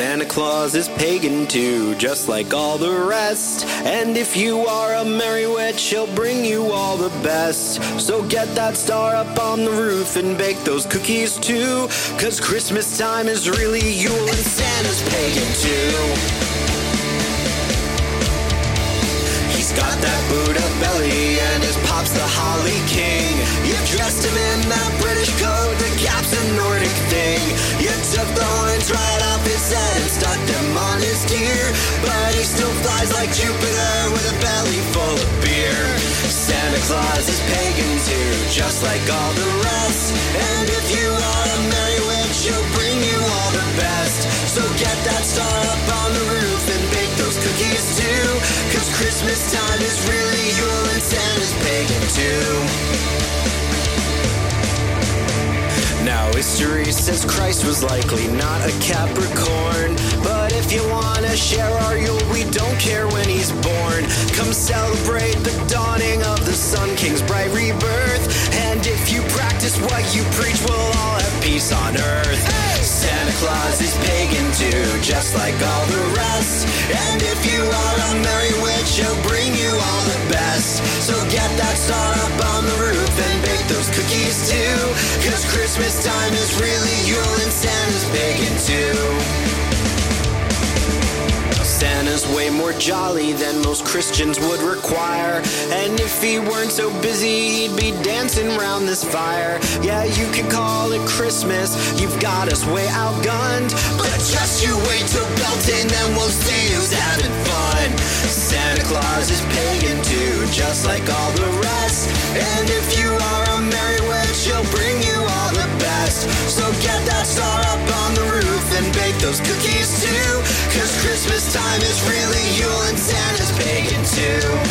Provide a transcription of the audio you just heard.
Santa Claus is pagan too, just like all the rest. And if you are a merry witch, he'll bring you all the best. So get that star up on the roof and bake those cookies too. Cause Christmas time is really Yule and Santa's pagan too. He's got that Buddha belly and his pop's the Holly King. Flies like Jupiter with a belly full of beer. Santa Claus is pagan too, just like all the rest. And if you are a merry witch, he'll bring you all the best. So get that star up on the roof and bake those cookies too. Cause Christmas time is really Yule and Santa's pagan too. Now history says Christ was likely not a Capricorn. But if you wanna share our Yule, don't care when he's born. Come celebrate the dawning of the Sun King's bright rebirth. And if you practice what you preach, we'll all have peace on earth. Santa Claus is pagan too, just like all the rest. And if you are a merry witch, he'll bring you all the best. So get that star up on the roof and bake those cookies too. Cause Christmas time is really Yule and Santa's pagan too. Way more jolly than most Christians would require. And if he weren't so busy, he'd be dancing round this fire. Yeah, you could call it Christmas, you've got us way outgunned. But just you wait till Beltane, then we'll see who's having fun. Santa Claus is pagan too, just like all the rest. And if you are a merry witch, he'll bring you all the best. So get that star up on the roof and bake those cookies. Cause Christmas time is really Yule and Santa's pagan too.